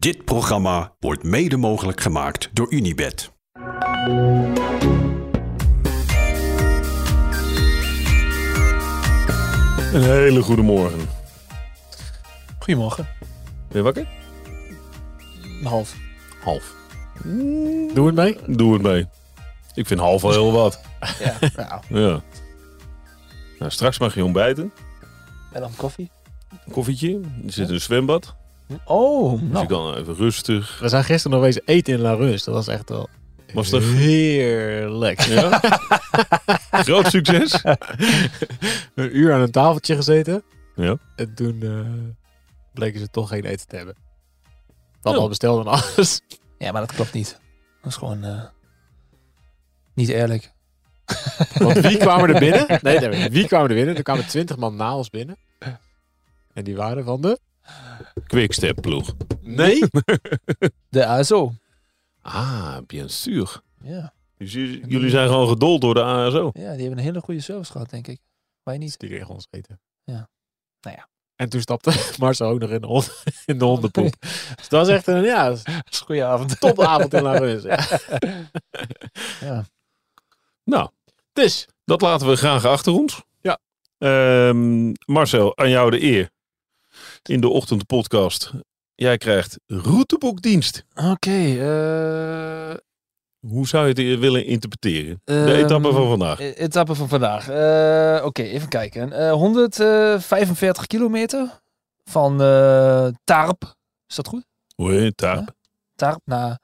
Dit programma wordt mede mogelijk gemaakt door Unibed. Een hele goede morgen. Goedemorgen. Ben je wakker? Een half. Half. Doe het mee? Doe het mee. Ik vind half wel heel wat. Ja. ja. Ja. Nou, straks mag je ontbijten. En dan koffie? Een koffietje. Er zit een zwembad. Oh, Dus nou. je kan even rustig. We zijn gisteren nog eens eten in La Rus. Dat was echt wel Was heerlijk. Ja? Groot succes. een uur aan een tafeltje gezeten. Ja. En toen eh, bleken ze toch geen eten te hebben. We hadden Oh. al besteld en alles. Ja, maar dat klopt niet. Dat is gewoon eh, niet eerlijk. Want wie kwamen er binnen? Nee, nee, wie kwamen er binnen? Er kwamen twintig man na ons binnen. En die waren van de... Quickstep ploeg. Nee. De ASO. Ah, bien sûr. Ja. Dus jullie zijn gewoon gedold door de ASO. ja, die hebben een hele goede service gehad, denk ik. Wij niet. Die kregen ons eten. Ja. Nou ja. En toen stapte Marcel ook nog in de, hond, in de hondenpoep. Dus dat was echt een ja, Dat is een goede avond. topavond in La Rus. Ja. Ja. Nou, Dus, dat laten we graag achter ons. Ja. Ehm, Marcel, aan jou de eer. In de ochtendpodcast. Jij krijgt routeboekdienst. Oké. eh, Hoe zou je het willen interpreteren? De Ehm, etappe van vandaag. e- etappe van vandaag. Eh, Oké, even kijken. Eh 145 kilometer van eh Tarp. Is dat goed? Het daar? Tarp naar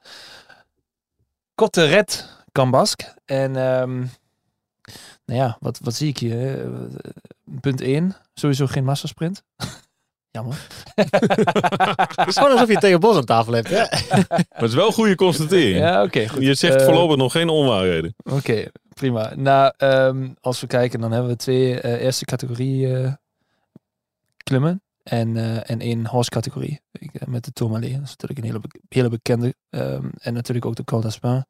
Cotteret, Cambask. En ehm, nou ja, wat, wat zie ik hier? Eh, Punt 1, sowieso geen massasprint. Jammer. het is gewoon alsof je Theo Bos aan tafel hebt. Hè? Maar het is wel een goede constatering. Ja, oké, goed. Je zegt Eh, voorlopig nog geen onwaarheden. Oké, prima. Nou, ehm, als we kijken, dan hebben we twee eh, eerste categorie eh, klimmen en, en één horse categorie. Ik, met de Tourmalet. Dat is natuurlijk een hele, be- hele bekende. ehm, en natuurlijk ook de Col d'Aspin.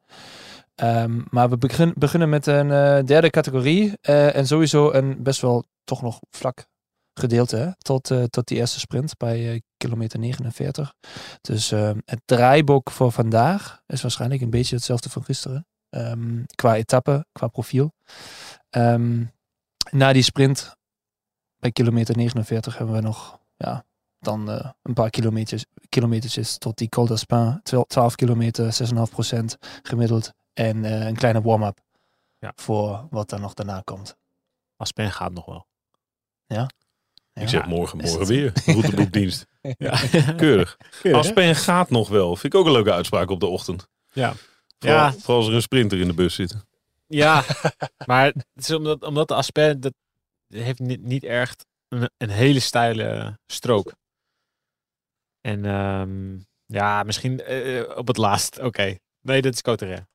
Ehm, maar we begin- beginnen met een derde categorie. en sowieso een best wel toch nog vlak gedeelte hè, tot, eh, tot die eerste sprint bij eh, kilometer 49. Dus ehm, het draaiboek voor vandaag is waarschijnlijk een beetje hetzelfde van gisteren. Ehm, qua etappe, qua profiel. Ehm, na die sprint bij kilometer 49 hebben we nog ja, dan eh, een paar kilometers, kilometertjes tot die Col d'Aspin. 12 12 kilometer, 6,5% gemiddeld. En een kleine warm-up Ja. voor wat er nog daarna komt. Aspen gaat nog wel. Ik zeg morgen, morgen weer. Routeboekdienst. Ja. Keurig. Keurig, Aspen gaat nog wel. Vind ik ook een leuke uitspraak op de ochtend. Ja. Vooral, Ja. vooral als er een sprinter in de bus zit. Ja, maar het is omdat, omdat de Aspen dat heeft niet, niet echt een, een hele steile strook. En ehm, ja, misschien eh, op het laatst. Oké. Nee, dat is Coteret.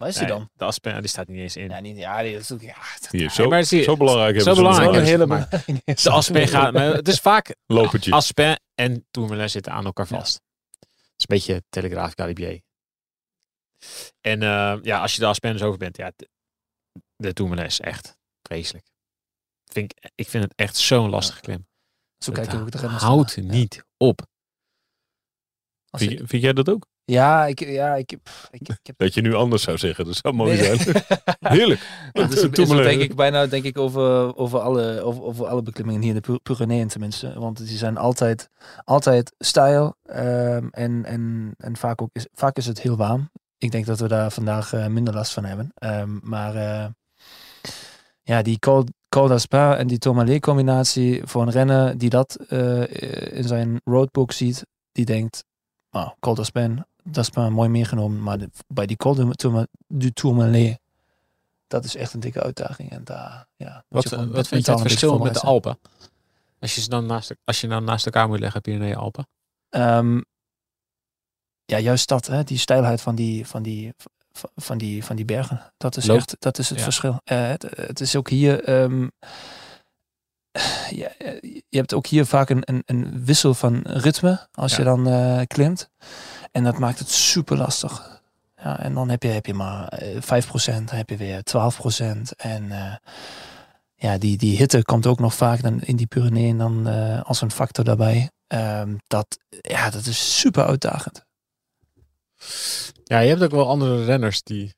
Waar is die Nee, dan? De Aspen, die staat niet eens in. Ja, niet, ja, die is ook... Ja, Hier, zo, maar zie je- zo belangrijk zo belangrijk een hele... maar- De Aspen gaat, maar het is vaak Lopertje. Aspen en Tourmalet zitten aan elkaar vast. Het is een beetje Telegraaf Galibier. En eh, ja, als je de Aspen dus over bent, ja, de, de Tourmalet is echt vreselijk. Vind ik, ik vind het echt zo'n lastige klim. Zo we ook de renners. Houdt Ja. niet op. Vind jij dat ook? Ja, ik, ja, ik, pff, ik, ik heb... Dat je nu anders zou zeggen. Dat zou mooi Nee. zijn. Heerlijk. Dat is, is ook, denk ik bijna denk ik over, over, alle, over, over alle beklimmingen hier in de Py- Pyreneeën tenminste. Want die zijn altijd, altijd stijl ehm, en, en, en vaak, ook is, vaak is het heel warm. Ik denk dat we daar vandaag eh, minder last van hebben. Ehm, maar eh, ja, die Col, Col d'Aspin en die Tourmalet combinatie voor een renner die dat eh, in zijn roadbook ziet, die denkt, oh, Col d'Aspin, d'Aspin mooi meegenomen, maar de- bij die Col du Tourma- du Tourmalet dat is echt een dikke uitdaging. En daar, ja, Wat, je gewoon wat vind je het verschil met de Alpen? Als je ze dan naast, als je dan naast elkaar moet leggen, Pyrenee Alpen. Ehm, ja, juist dat, hè, die stijlheid van die, van die, van- die, van die bergen. Dat is Loop- echt, dat is het Ja. verschil. Eh, het, het is ook hier, ehm, ja, eh, je hebt ook hier vaak een, een, een wissel van ritme als Ja. je dan eh, klimt. En dat maakt het super lastig. Ja, en dan heb je, heb je maar eh, 5%, dan heb je weer 12%. En eh, ja, die, die hitte komt ook nog vaak dan in die Pyreneeën dan eh, als een factor daarbij. Ehm, dat, ja, dat is super uitdagend. Ja, je hebt ook wel andere renners die...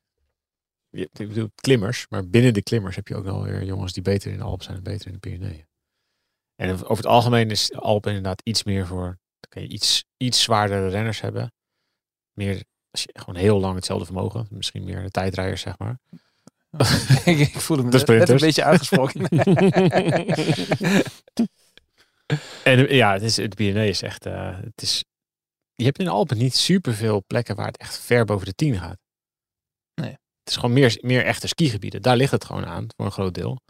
Ik bedoel, klimmers. Maar binnen de klimmers heb je ook wel weer jongens die beter in de Alpen zijn en beter in de Pyreneeën. En over het algemeen is Alpen inderdaad iets meer voor... Dan kan je iets, iets zwaardere renners hebben. Meer, als je gewoon heel lang hetzelfde vermogen. Misschien meer de tijdrijders, zeg maar. ik, ik voelde me net, net een beetje aangesproken. En ja, het is, het Pyrenee is echt... eh, het is, je hebt in Alpen niet superveel plekken waar het echt ver boven de 10 gaat. Nee. Het is gewoon meer, meer echte skigebieden. Daar ligt het gewoon aan, voor een groot deel.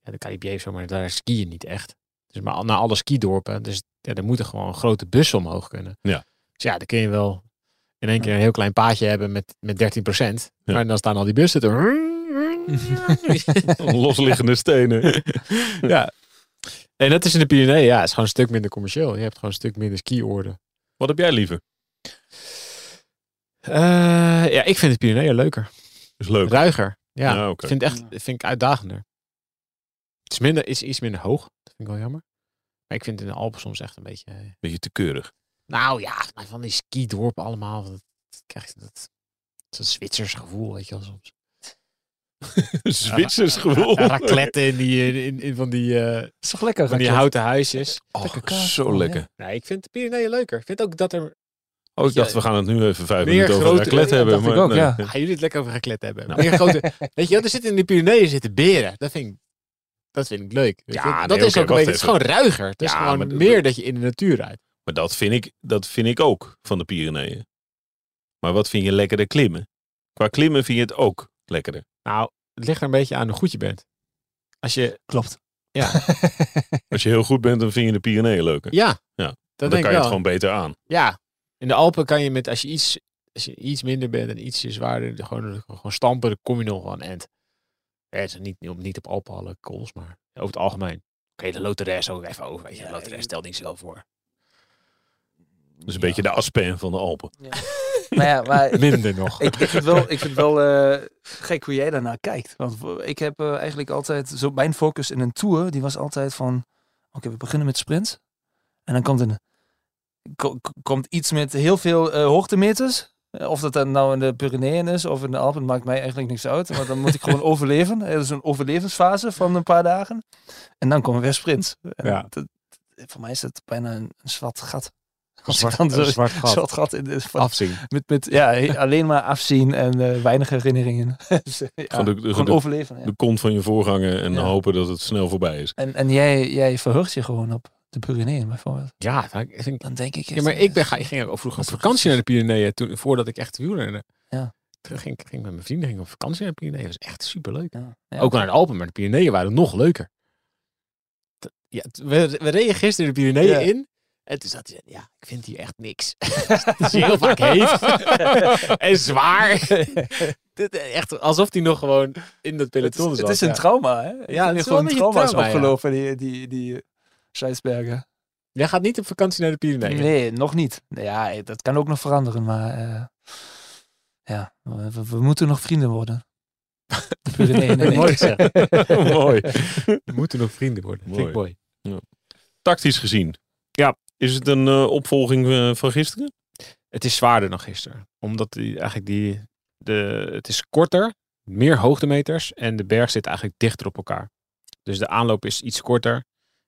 Ja, de heeft zo, maar daar ski je niet echt. Dus maar naar alle skidorpen. Dus ja, er moeten gewoon grote bussen omhoog kunnen. Ja. Dus ja, dan kun je wel in één keer een heel klein paadje hebben met, met 13 Ja. Maar dan staan al die bussen er. Losliggende stenen. ja. En dat is in de Pyreneeën, ja, het is gewoon een stuk minder commercieel. Je hebt gewoon een stuk minder skioorden. Wat heb jij liever? Eh ja, ik vind de Pyreneeën leuker. Is leuk. Ruiger. Ja, Ja, vind het echt vind ik uitdagender. Het is, minder, is iets minder hoog. Dat vind ik wel jammer. Maar ik vind in de Alpen soms echt een beetje... eh, Beetje te keurig. Nou ja, maar van die skidorpen allemaal. Dat, dat krijg je dat... Het is een Zwitsers gevoel, weet je wel soms. Zwitsers gevoel. Raclette in, die, in, in, van die, eh, is toch lekker? van die houten huisjes. Oh, Lekker kaas, zo lekker. Nee, ik vind de Pyreneeën leuker. Ik vind ook dat er... Oh, ik dacht, we gaan het nu even vijf minuten over grote- raclette ja, hebben. maar ook, nee. ja. Gaan jullie het lekker over raclette hebben? Nou. Meer grote, weet je er zitten in de Pyreneeën zitten beren. Dat vind ik, dat vind ik leuk. Ja, nee, dat is ook een beetje, het is gewoon ruiger. Het is Ja, gewoon meer dat je in de natuur rijdt. Maar dat vind, ik, dat vind ik ook van de Pyreneeën. Maar wat vind je lekkerder klimmen? Qua klimmen vind je het ook lekkerder. Nou, het ligt er een beetje aan hoe goed je bent. Als je, Klopt. ja, Als je heel goed bent, dan vind je de Pyreneeën leuker. ja, Ja, dat dan denk kan ik je wel. het gewoon beter aan. Ja, in de Alpen kan je met, als je iets, als je iets minder bent en ietsje zwaarder, gewoon, gewoon stampen, dan kom je nog wel aan end. Ja, het is niet, niet op Alpen alle calls, maar over het algemeen. Oké, de Loteres ook even over. Weet je, de Loteres stelt niet zoveel voor. Dus een beetje de Aspen van de Alpen. Maar ja, maar Minder nog. ik, ik vind wel, ik vind wel eh, gek hoe jij daarnaar kijkt. Want ik heb eh, eigenlijk altijd, zo mijn focus in een tour, die was altijd van, oké, we beginnen met sprint. En dan komt een, ko- ko- komt iets met heel veel eh, hoogtemeters. Of dat dan nou in de Pyreneeën is of in de Alpen, maakt mij eigenlijk niks uit. Want dan moet ik gewoon overleven. Er is een overlevensfase van een paar dagen. En dan komen weer sprints. En Ja. dat- voor mij is het bijna een, een zwart gat. Een Als zwart, ik dan zo, zwart gat. zwart gat in de, van, Afzien. met, met ja, alleen maar afzien en eh, weinig herinneringen. Dus, eh, ja, Gewoon de- de- gewoon de- overleven. Ja. De kont van je voorganger en Ja. hopen dat het snel voorbij is. En, en jij, jij verheugt je gewoon op de Pyreneeën bijvoorbeeld. Ja, Dan denk ik... ja, maar ik, ben, ga- ik ging ook vroeger op vakantie naar de Pyreneeën toen, voordat ik echt wielrende. Ja. Toen ging ik ging met mijn vrienden ging op vakantie naar de Pyreneeën. Dat was echt superleuk. Ja, ja. Ook naar de Alpen, maar de Pyreneeën waren nog leuker. Ja, we, we reden gisteren de Pyreneeën Ja. in. En toen zat hij, ja, ik vind hier echt niks. Het is heel vaak heet. en zwaar. Dit, eh, echt alsof hij nog gewoon in dat het, is, peloton het zat. is een ja. trauma, hè? Ja, Ja, het het is gewoon een trauma's trauma, ja. opgelopen, die, die, die Scheidsbergen. Jij gaat niet op vakantie naar de Pyreneeën. Nee, nog niet. Ja, dat kan ook nog veranderen, maar eh, ja, we, moeten nog vrienden worden. De Pyreneeën en ik. Mooi zeg. Mooi. We moeten nog vrienden worden. Vind ik mooi. Tactisch gezien. Ja. Is het een eh, opvolging eh, van gisteren? Het is zwaarder dan gisteren. Omdat die, eigenlijk die, de, het is korter, meer hoogtemeters en de berg zit eigenlijk dichter op elkaar. Dus de aanloop is iets korter.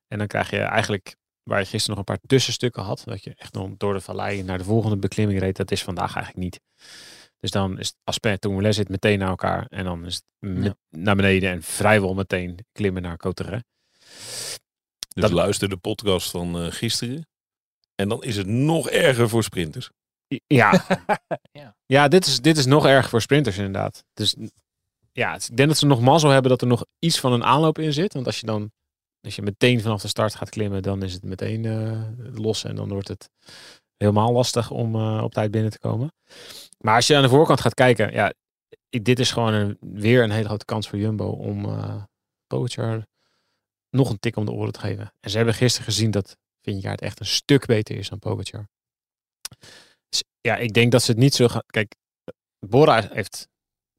En dan krijg je eigenlijk, waar je gisteren nog een paar tussenstukken had, dat je echt nog door de vallei naar de volgende beklimming reed, dat is vandaag eigenlijk niet. Dus dan is Aspen Tourmalet zit meteen naar elkaar en dan is het met- naar beneden en vrijwel meteen klimmen naar Coteret. Dus Dat- luister de podcast van eh, gisteren. En dan is het nog erger voor sprinters. Ja. Ja. ja, dit, is, dit is nog erg voor sprinters inderdaad. Dus ja, ik denk dat ze nog mazzel hebben dat er nog iets van een aanloop in zit. Want als je dan als je meteen vanaf de start gaat klimmen, dan is het meteen eh, los. En dan wordt het helemaal lastig om eh, op tijd binnen te komen. Maar als je aan de voorkant gaat kijken, ja, dit is gewoon een, weer een hele grote kans voor Jumbo om eh Pogacar nog een tik om de oren te geven. En ze hebben gisteren gezien dat Vingegaard echt een stuk beter is dan Pogacar. Dus ja, ik denk dat ze het niet zo gaan... Kijk, Bora heeft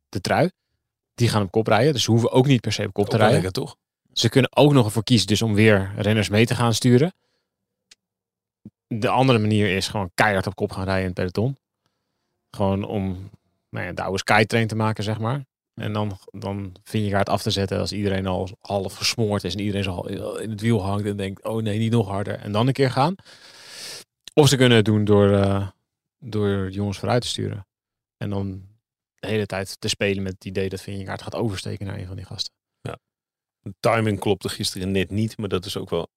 de trui. Die gaan op kop rijden. Dus ze hoeven ook niet per se op kop te rijden. lekker, toch? Ze kunnen ook nog ervoor kiezen dus om weer renners mee te gaan sturen. de andere manier is gewoon keihard op kop gaan rijden in het peloton. Gewoon om nou ja, de oude skytrain te maken, zeg maar. En dan, dan vind je het af te zetten als iedereen al half gesmoord is en iedereen zo in het wiel hangt en denkt, oh nee, niet nog harder. En dan een keer gaan. Of ze kunnen het doen door, eh, door jongens vooruit te sturen. En dan de hele tijd te spelen met het idee dat Vingegaard gaat oversteken naar een van die gasten. De timing klopte gisteren net niet, maar dat is ook wel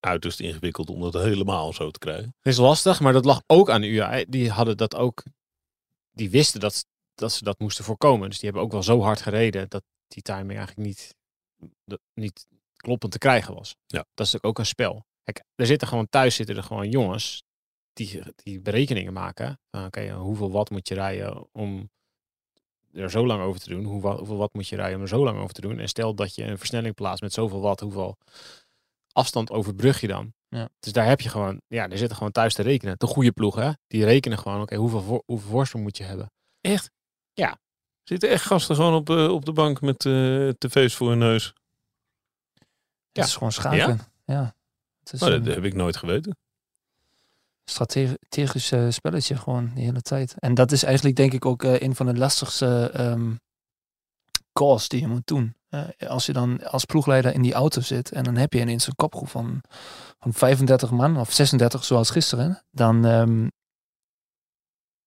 uiterst ingewikkeld om dat helemaal zo te krijgen. Het is lastig, maar dat lag ook aan de UAE. Die hadden dat ook, die wisten dat, dat ze dat moesten voorkomen. Dus die hebben ook wel zo hard gereden dat die timing eigenlijk niet, niet kloppend te krijgen was. Ja. Dat is natuurlijk ook een spel. Kijk, er zitten gewoon thuis zitten er gewoon jongens die, die berekeningen maken. Oké, hoeveel watt moet je rijden om er zo lang over te doen? Hoe, hoeveel watt moet je rijden om er zo lang over te doen? En stel dat je een versnelling plaatst met zoveel watt, hoeveel afstand overbrug je dan? Ja. Dus daar heb je gewoon, ja, er zitten gewoon thuis te rekenen. De goede ploeg, hè? Die rekenen gewoon, oké, hoeveel, voor, hoeveel voorsprong moet je hebben? Zitten echt gasten gewoon op, eh, op de bank met eh, tv's voor hun neus? Het is gewoon schaken. Ja. Het is Nou, dat heb ik nooit geweten. strategisch eh, spelletje gewoon de hele tijd. En dat is eigenlijk denk ik ook eh, een van de lastigste ehm calls die je moet doen. Eh, als je dan als ploegleider in die auto zit en dan heb je ineens een kopgroep van, van 35 man of 36 zoals gisteren, dan ehm,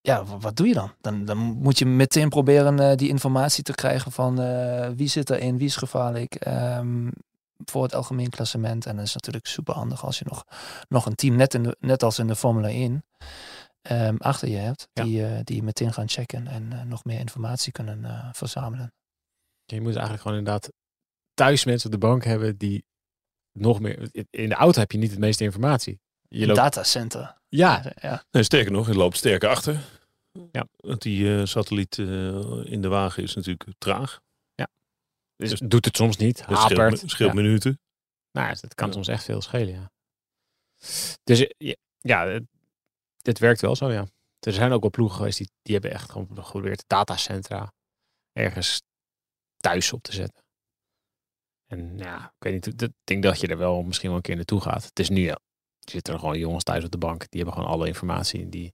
ja, wa- wat doe je dan? Dan, dan moet je meteen proberen eh, die informatie te krijgen van eh, wie zit erin, wie is gevaarlijk ehm, voor het algemeen klassement. En dat is natuurlijk super handig als je nog, nog een team, net, in de, net als in de Formule 1, ehm, achter je hebt, Ja. die, eh, die meteen gaan checken en nog meer informatie kunnen verzamelen. Je moet eigenlijk gewoon inderdaad thuis mensen op de bank hebben die nog meer... In de auto heb je niet het meeste informatie. Je loopt, Datacenter. ja, ja. Nee, sterker nog, je loopt sterker achter. Ja. Want die eh, satelliet eh, in de wagen is natuurlijk traag. dus Dus- doet het soms niet. Dat scheelt, Hapert. me- scheelt ja. minuten. Nou, ja, dat kan Ja. soms echt veel schelen, ja. Dus eh, ja, ja, het, dit werkt wel zo, ja. Er zijn ook wel ploegen geweest die, die hebben echt gewoon geprobeerd datacentra ergens thuis op te zetten. En ja, ik weet niet, ik denk dat je er wel misschien wel een keer naartoe gaat. Het is nu, ja, zitten er gewoon jongens thuis op de bank, die hebben gewoon alle informatie. Die,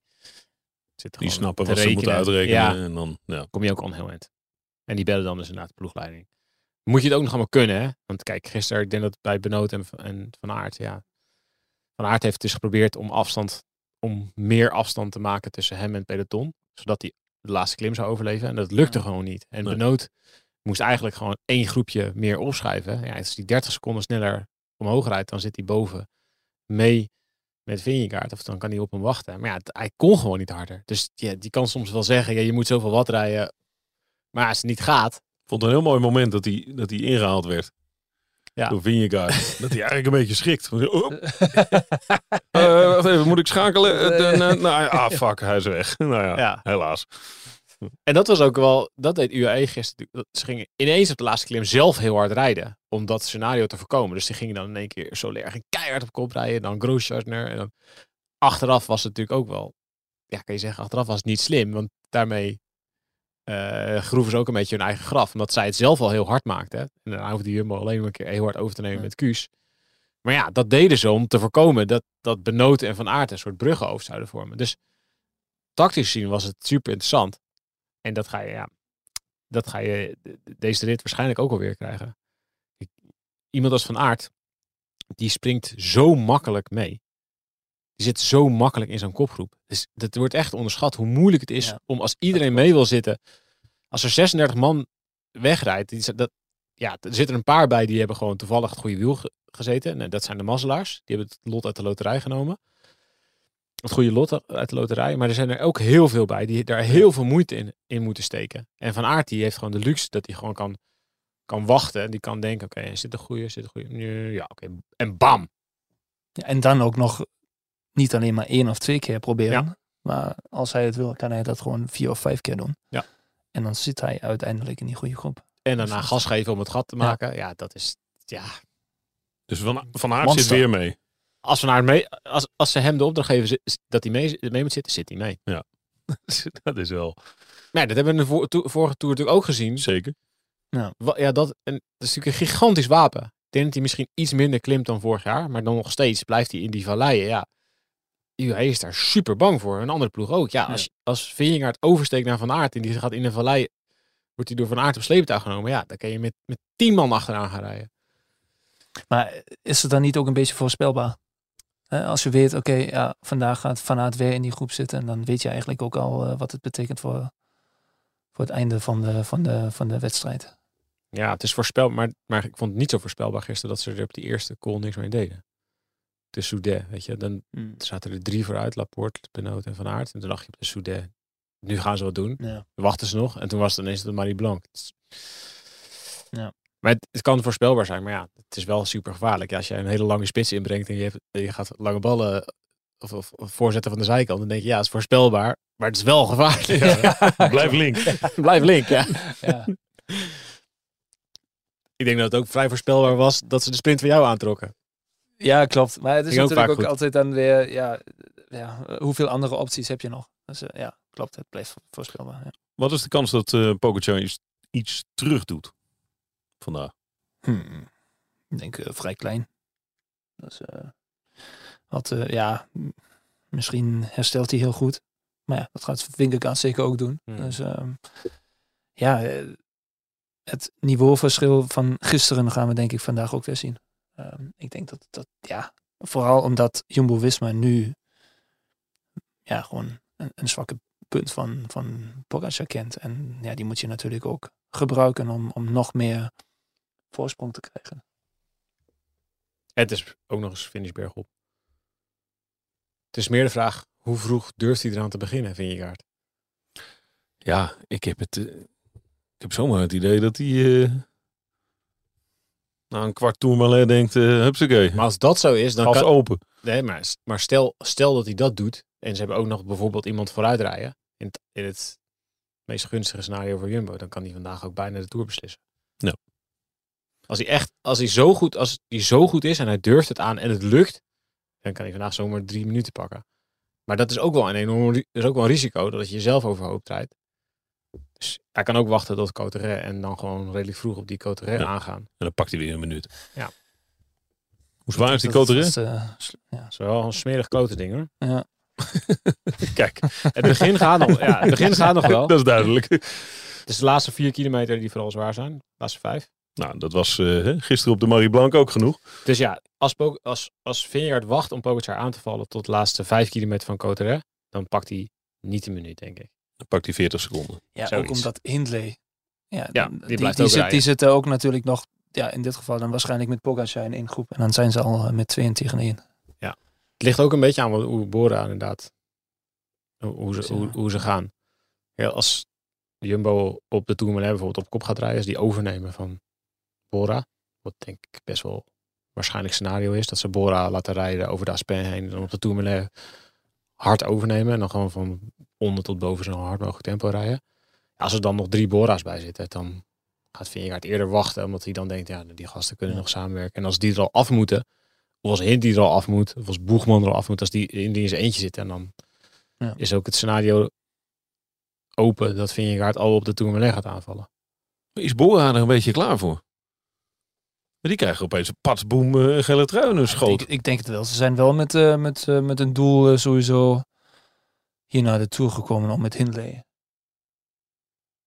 zitten Die snappen wat ze moeten rekenen. uitrekenen. Ja, En dan, ja. kom je ook al heel eind. En die bellen dan dus inderdaad de ploegleiding. Moet je het ook nog allemaal kunnen, hè? Want kijk, gisteren, ik denk dat bij Benoot en, en Van Aert, ja. Van Aert heeft dus geprobeerd om afstand, om meer afstand te maken tussen hem en het peloton. Zodat hij de laatste klim zou overleven. En dat lukte Ja. gewoon niet. En Nee. Benoot moest eigenlijk gewoon één groepje meer opschrijven. Ja, als hij 30 seconden sneller omhoog rijdt, dan zit hij boven mee met Vingegaard. Of dan kan hij op hem wachten. Maar ja, hij kon gewoon niet harder. Dus ja, die kan soms wel zeggen, ja, je moet zoveel watt rijden. Maar als het niet gaat, Ik vond het een heel mooi moment dat hij, dat hij ingehaald werd. Ja. Door Vingegaard. dat hij eigenlijk een beetje schrikt. Van, oh, eh, wacht even, moet ik schakelen? Eh, nou, ja, ah, fuck, hij is weg. nou ja, Ja. helaas. En dat was ook wel, dat deed UAE gisteren. Ze gingen ineens op de laatste klim zelf heel hard rijden. Om dat scenario te voorkomen. Dus die gingen dan in één keer Soler ging keihard op kop rijden. Dan Grosjean En dan achteraf was het natuurlijk ook wel, ja kan je zeggen, achteraf was het niet slim. Want daarmee eh groeven ze ook een beetje hun eigen graf. Omdat zij het zelf al heel hard maakten. En dan hoefde Jumbo alleen maar een keer heel hard over te nemen Ja. met Kuus. Maar ja, dat deden ze om te voorkomen dat, dat Benoten en Van Aert een soort bruggen over zouden vormen. Dus tactisch gezien was het super interessant. En dat ga je, ja, dat ga je de- de- deze rit waarschijnlijk ook alweer krijgen. Ik- Iemand als Van Aert, die springt zo makkelijk mee. Die zit zo makkelijk in zo'n kopgroep. Dus dat wordt echt onderschat hoe moeilijk het is Ja. om als iedereen mee wil zitten. Als er 36 man wegrijdt, die, dat, ja, er zitten een paar bij die hebben gewoon toevallig het goede wiel ge- gezeten. En dat zijn de mazzelaars. Die hebben het lot uit de loterij genomen. Het goede lot uit de loterij. Maar er zijn er ook heel veel bij die daar heel veel moeite in, in moeten steken. En Van Aert die heeft gewoon de luxe dat hij gewoon kan, kan wachten. En die kan denken, oké, is dit een goede, is dit een goede? Ja, oké. En bam. Ja, en dan ook nog niet alleen maar één of twee keer proberen. Ja. Maar als hij het wil, kan hij dat gewoon vier of vijf keer doen. Ja. En dan zit hij uiteindelijk in die goede groep. En daarna gas geven om het gat te Ja. maken. Ja, dat is, ja. Dus Van, van Aert Monster. zit weer mee. Als, Aert mee, als, als ze hem de opdracht geven dat hij mee, mee moet zitten, zit hij mee. dat is wel Maar ja, dat hebben we in de vorige tour natuurlijk ook gezien. zeker. Wa- Ja, dat, en, dat is natuurlijk een gigantisch wapen. Ik denk dat hij misschien iets minder klimt dan vorig jaar. Maar dan nog steeds blijft hij in die valleien. Ja. UAE is daar super bang voor. Een andere ploeg ook. Ja, als, als Vingegaard oversteekt naar Van Aert en die gaat in een vallei, wordt hij door Van Aert op sleeptouw genomen. Ja, dan kan je met, met tien man achteraan gaan rijden. Maar is het dan niet ook een beetje voorspelbaar? Als je weet, oké, ja, vandaag gaat Van Aert weer in die groep zitten. En dan weet je eigenlijk ook al eh, wat het betekent voor, voor het einde van de, van de, van de wedstrijd. Ja, het is voorspelbaar, maar, maar ik vond het niet zo voorspelbaar gisteren dat ze er op die eerste call niks mee deden. De Soudet, weet je, dan zaten er drie vooruit, Laporte, Benoot en Van Aert. En toen dacht je op de Soudet, nu gaan ze wat doen. Ja. Dan wachten ze nog en toen was het ineens de Marie Blanc. Ja. Maar het, het kan voorspelbaar zijn, maar ja, het is wel super gevaarlijk. Ja, als jij een hele lange spits inbrengt en je, hebt, je gaat lange ballen of, of, of voorzetten van de zijkant, dan denk je, ja, het is voorspelbaar, maar het is wel gevaarlijk. Blijf link. Blijf link, ja. Ja. Ik denk dat het ook vrij voorspelbaar was dat ze de sprint van jou aantrokken. ja, klopt. Maar het is Ging natuurlijk ook, altijd dan weer, ja, ja, eh, hoeveel andere opties heb je nog? Dus eh, ja, klopt. Het blijft voorspelbaar. Ja. Wat is de kans dat eh Pogacar iets, iets terug doet vandaag? Hmm. Ik denk eh, vrij klein. Dus, eh, wat, eh, ja, misschien herstelt hij heel goed. Maar ja, dat gaat Vingegaard zeker ook doen. Hmm. Dus ehm, ja, het niveauverschil van gisteren gaan we denk ik vandaag ook weer zien. Ehm, ik denk dat dat, ja, vooral omdat Jumbo-Visma nu ja, gewoon een, een zwakke punt van, van Pogacar kent. En ja, die moet je natuurlijk ook gebruiken om, om nog meer voorsprong te krijgen. Het is ook nog eens finish bergop. Het is meer de vraag, hoe vroeg durft hij eraan te beginnen, Vingegaard? Ja, ik heb het. eh, ik heb zomaar het idee dat hij eh, na een kwart tourmalet denkt, uh, hupsakee, Maar als dat zo is, dan gas kan... open. Nee, maar, maar stel, stel dat hij dat doet en ze hebben ook nog bijvoorbeeld iemand vooruit rijden in het, in het meest gunstige scenario voor Jumbo, dan kan hij vandaag ook bijna de Tour beslissen. Ja. Als hij echt, als hij zo goed, als hij zo goed is en hij durft het aan en het lukt, dan kan hij vandaag zomaar drie minuten pakken. Maar dat is ook wel een enorm, is ook wel een risico dat je jezelf overhoop rijdt. Dus hij kan ook wachten tot Coterre en dan gewoon redelijk vroeg op die Coterre Ja. aangaan. En dan pakt hij weer een minuut. Ja. Hoe zwaar is die Dat- cotere? dat is, eh, ja. Dat is wel een smerig klote ding hoor. Ja. Kijk, Het begin gaat nog, ja, het begin gaat nog wel. dat is duidelijk. Het is de laatste vier kilometer die vooral zwaar zijn. De laatste vijf. Nou, dat was eh, hè, gisteren op de Marie Blanc ook genoeg. Dus ja, als, als, als Vingegaard wacht om Pogacar aan te vallen tot de laatste vijf kilometer van Coterre, dan pakt hij niet een minuut, denk ik. Dan pakt hij 40 seconden. Ja, ook omdat Hindley. Ja, Ja, die die, blijft die, ook zit, die zitten ook natuurlijk nog, ja, in dit geval dan waarschijnlijk met Pogacar in één groep. En dan zijn ze al eh, met 2 tegen 1. Het ligt ook een beetje aan wat- hoe Bora inderdaad, hoe, hoe, ze, hoe, hoe ze gaan. Ja, als Jumbo op de Tourmalet bijvoorbeeld op kop gaat rijden, als die overnemen van Bora, wat denk ik best wel waarschijnlijk scenario is, dat ze Bora laten rijden over de Aspen heen en dan op de Tourmalet hard overnemen en dan gewoon van onder tot boven zo hard mogelijk tempo rijden. Als er dan nog drie Bora's bij zitten, dan gaat Vingegaard eerder wachten, omdat hij dan denkt, ja, die gasten kunnen Ja. nog samenwerken. En als die er al af moeten, of als Hint die er al af moet, of als Boegman er al af moet, als die in, die in zijn eentje zit, en dan Ja. is ook het scenario open dat Vingegaard al op de Tourmalet gaat aanvallen. Is Bora er een beetje klaar voor? Maar die krijgen opeens een patsboom uh, gele trui hun Ik, schoot. ik denk het wel. Ze zijn wel met, eh, met, eh, met een doel eh, sowieso hier naar de Tour gekomen om met Hindley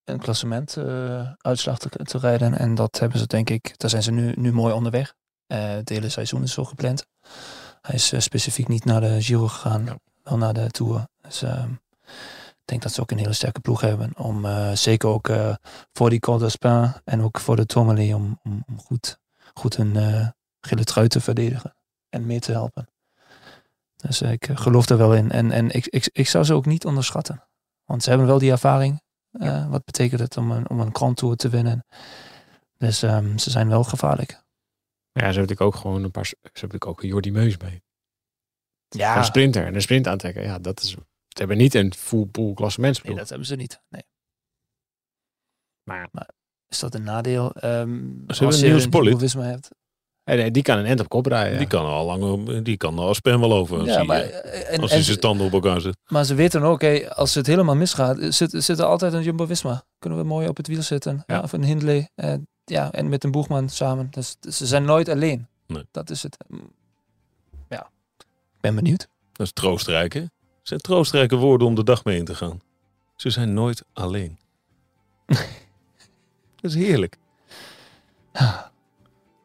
een klassement eh, uitslag te, te rijden. En dat hebben ze denk ik, daar zijn ze nu, nu mooi onderweg. Eh, het hele seizoen is zo gepland. Hij is eh, specifiek niet naar de Giro gegaan, Ja. wel naar de Tour. Dus ehm, ik denk dat ze ook een hele sterke ploeg hebben. Om eh, zeker ook eh, voor die Col d'Aspin en ook voor de Tourmalet om, om, om goed, goed een eh, gele trui te verdedigen en mee te helpen. Dus ik eh, geloof er wel in. En, en ik, ik, ik zou ze ook niet onderschatten. Want ze hebben wel die ervaring. eh, wat betekent het om een, om een Grand Tour te winnen? Dus ehm, ze zijn wel gevaarlijk. Ja, zo heb ik ook gewoon een paar, zo heb ik ook een Jordi Meus mee. Ja, Een sprinter en een sprint aantrekken. Ja, dat is, ze hebben niet een full pool klassementsploeg. nee, dat hebben ze niet. Nee. Maar Is dat een nadeel? Ehm hebben als een je een. Jumbo-Visma hebt. nee, nee, die kan een end op kop rijden. Die kan al lang, die kan al Aspen wel over. Als, Ja, maar, eh, eh, en, als hij zijn tanden op elkaar zet. Maar ze weten ook, hé, als het helemaal misgaat, zit, zit er altijd een Jumbo-Visma. Kunnen we mooi op het wiel zitten. Ja. Ja. Of een Hindley. eh, ja, en met een Boegman samen. Dus, dus ze zijn nooit alleen. Nee. Dat is het. Mm. Ja, ik ben benieuwd. Dat is troostrijk, hè? Het zijn troostrijke woorden om de dag mee in te gaan. Ze zijn nooit alleen. dat is heerlijk.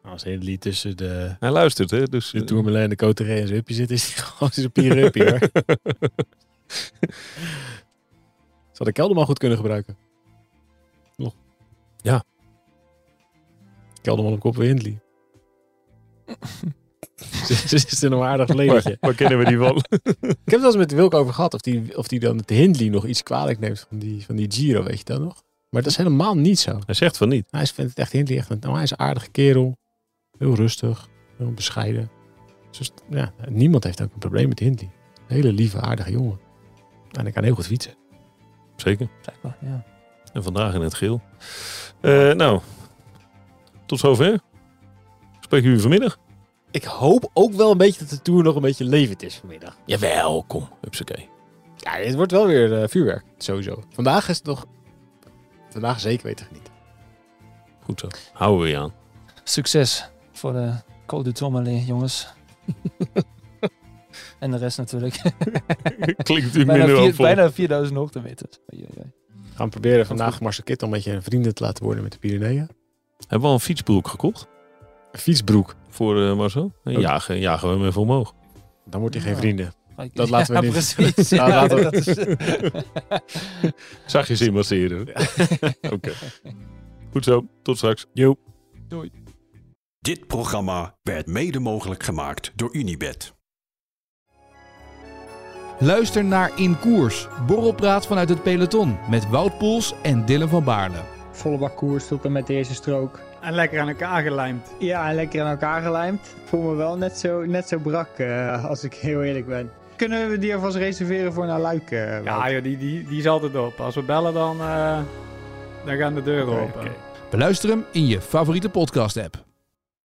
Als het hele lied tussen de, Hij luistert, hè? Dus, de Tourmalet en de Coterre en zijn hupje zit, is hij gewoon zijn pieruppie hoor. Zou de Kelderman goed kunnen gebruiken? Nog. Ja. Kelderman op kop weer Hindley. Ze is nog een aardig leventje. waar, kennen we die van? Ik heb het wel eens met Wilco over gehad of die, of die dan de Hindley nog iets kwalijk neemt van die, van die Giro, weet je dat nog? Maar dat is helemaal niet zo. Hij zegt van niet. Hij vindt het echt een, nou, hij is een aardige kerel. Heel rustig, heel bescheiden. Dus ja, niemand heeft ook een probleem met Hindley. Een hele lieve, aardige jongen. En hij kan heel goed fietsen. Zeker. Blijkbaar, ja. En vandaag in het geel. Eh, nou, tot zover. Spreken jullie vanmiddag? Ik hoop ook wel een beetje dat de Tour nog een beetje levend is vanmiddag. Jawel, kom. Hupsakee. Ja, het wordt wel weer eh, vuurwerk, sowieso. Vandaag is het nog... Vandaag zeker weten genieten. Goed zo. Houden we je aan. Succes voor de Col du Tourmalet, jongens. en de rest natuurlijk. Klinkt natuurlijk bijna, minder vier- bijna 4000 hoogtemeters. We gaan proberen vandaag Marcel Kittel een beetje vrienden te laten worden met de Pyreneeën. Hebben we al een fietsbroek gekocht Een fietsbroek. voor eh, Marcel? En jagen, jagen we hem even omhoog. Dan wordt hij geen vrienden. Dat laten we ja, niet. Precies. Ja, laten we- dat is, Zag je ze masseren? Oké. Goed zo. Tot straks. Jo. Dit programma werd mede mogelijk gemaakt door Unibed. Luister naar In Koers, borrelpraat vanuit het peloton met Wout Poels en Dylan van Baarle. volle bak koers tot en met de eerste strook. En lekker aan elkaar gelijmd. Ja, en lekker aan elkaar gelijmd. Ik voel me wel net zo, net zo brak, eh, als ik heel eerlijk ben. Kunnen we die alvast reserveren voor naar Luik? eh, Ja, joh, die, die, die is altijd op. Als we bellen, dan, eh, dan gaan de deuren open. oké. Beluister hem in je favoriete podcast app.